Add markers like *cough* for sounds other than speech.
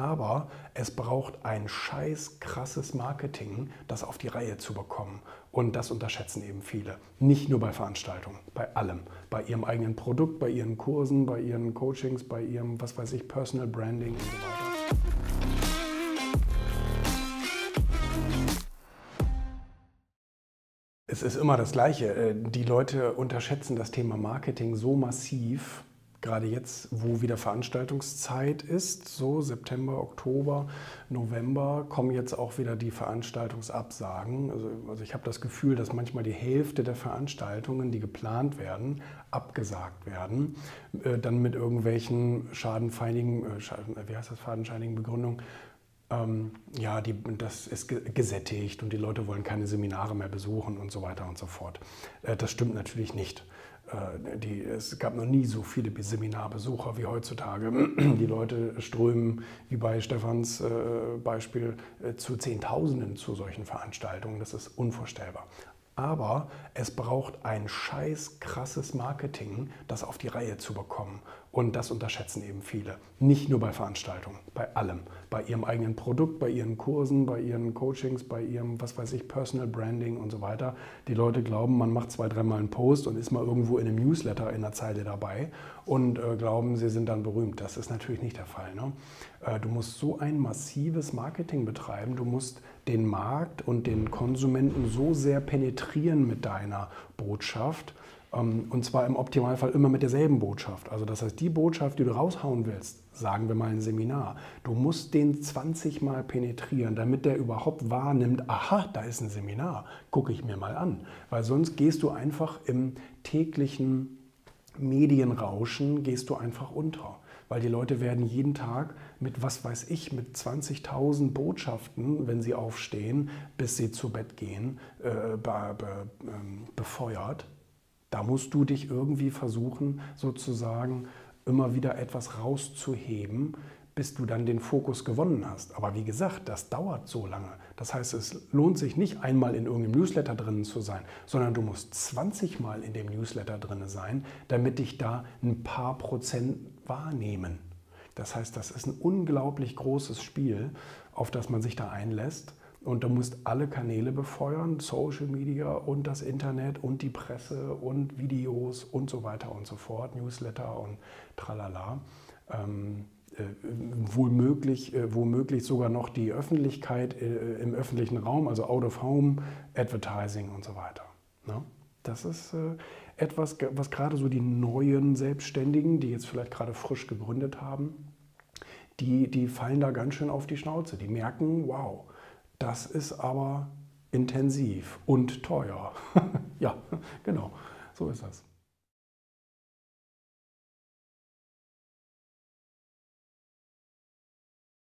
Aber es braucht ein scheiß krasses Marketing, das auf die Reihe zu bekommen. Und das unterschätzen eben viele. Nicht nur bei Veranstaltungen, bei allem. Bei ihrem eigenen Produkt, bei ihren Kursen, bei ihren Coachings, bei ihrem, was weiß ich, Personal Branding und so weiter. Es ist immer das Gleiche. Äh, die Leute unterschätzen das Thema Marketing so massiv, gerade jetzt, wo wieder Veranstaltungszeit ist, so September, Oktober, November, kommen jetzt auch wieder die Veranstaltungsabsagen. Also, also ich habe das Gefühl, dass manchmal die Hälfte der Veranstaltungen, die geplant werden, abgesagt werden, äh, dann mit irgendwelchen schadenfeinigen, äh, Schaden, wie heißt das, fadenscheinigen Begründungen. Ähm, ja, die, das ist gesättigt und die Leute wollen keine Seminare mehr besuchen und so weiter und so fort. Äh, das stimmt natürlich nicht. Äh, die, es gab noch nie so viele Seminarbesucher wie heutzutage. *clears throat* Die Leute strömen, wie bei Stefans äh, Beispiel, äh, zu Zehntausenden zu solchen Veranstaltungen. Das ist unvorstellbar. Aber es braucht ein scheiß krasses Marketing, das auf die Reihe zu bekommen. Und das unterschätzen eben viele. Nicht nur bei Veranstaltungen, bei allem. Bei ihrem eigenen Produkt, bei ihren Kursen, bei ihren Coachings, bei ihrem, was weiß ich, Personal Branding und so weiter. Die Leute glauben, man macht zwei, dreimal einen Post und ist mal irgendwo in einem Newsletter in der Zeile dabei und äh, glauben, sie sind dann berühmt. Das ist natürlich nicht der Fall. Ne? Äh, du musst so ein massives Marketing betreiben. Du musst den Markt und den Konsumenten so sehr penetrieren mit deiner Botschaft, und zwar im Optimalfall immer mit derselben Botschaft. Also das heißt, die Botschaft, die du raushauen willst, sagen wir mal ein Seminar, du musst den 20 Mal penetrieren, damit der überhaupt wahrnimmt, aha, da ist ein Seminar, gucke ich mir mal an. Weil sonst gehst du einfach im täglichen Medienrauschen, gehst du einfach unter. Weil die Leute werden jeden Tag mit, was weiß ich, mit 20.000 Botschaften, wenn sie aufstehen, bis sie zu Bett gehen, äh, be, be, ähm, befeuert da musst du dich irgendwie versuchen, sozusagen immer wieder etwas rauszuheben, bis du dann den Fokus gewonnen hast. Aber wie gesagt, das dauert so lange. Das heißt, es lohnt sich nicht einmal in irgendeinem Newsletter drin zu sein, sondern du musst 20 Mal in dem Newsletter drin sein, damit dich da ein paar Prozent wahrnehmen. Das heißt, das ist ein unglaublich großes Spiel, auf das man sich da einlässt. Und du musst alle Kanäle befeuern, Social Media und das Internet und die Presse und Videos und so weiter und so fort, Newsletter und tralala. Ähm, äh, womöglich, äh, womöglich sogar noch die Öffentlichkeit äh, im öffentlichen Raum, also Out-of-Home, Advertising und so weiter. Ne? Das ist äh, etwas, was gerade so die neuen Selbstständigen, die jetzt vielleicht gerade frisch gegründet haben, die, die fallen da ganz schön auf die Schnauze. Die merken, wow, das ist aber intensiv und teuer. *laughs* ja, genau, so ist das.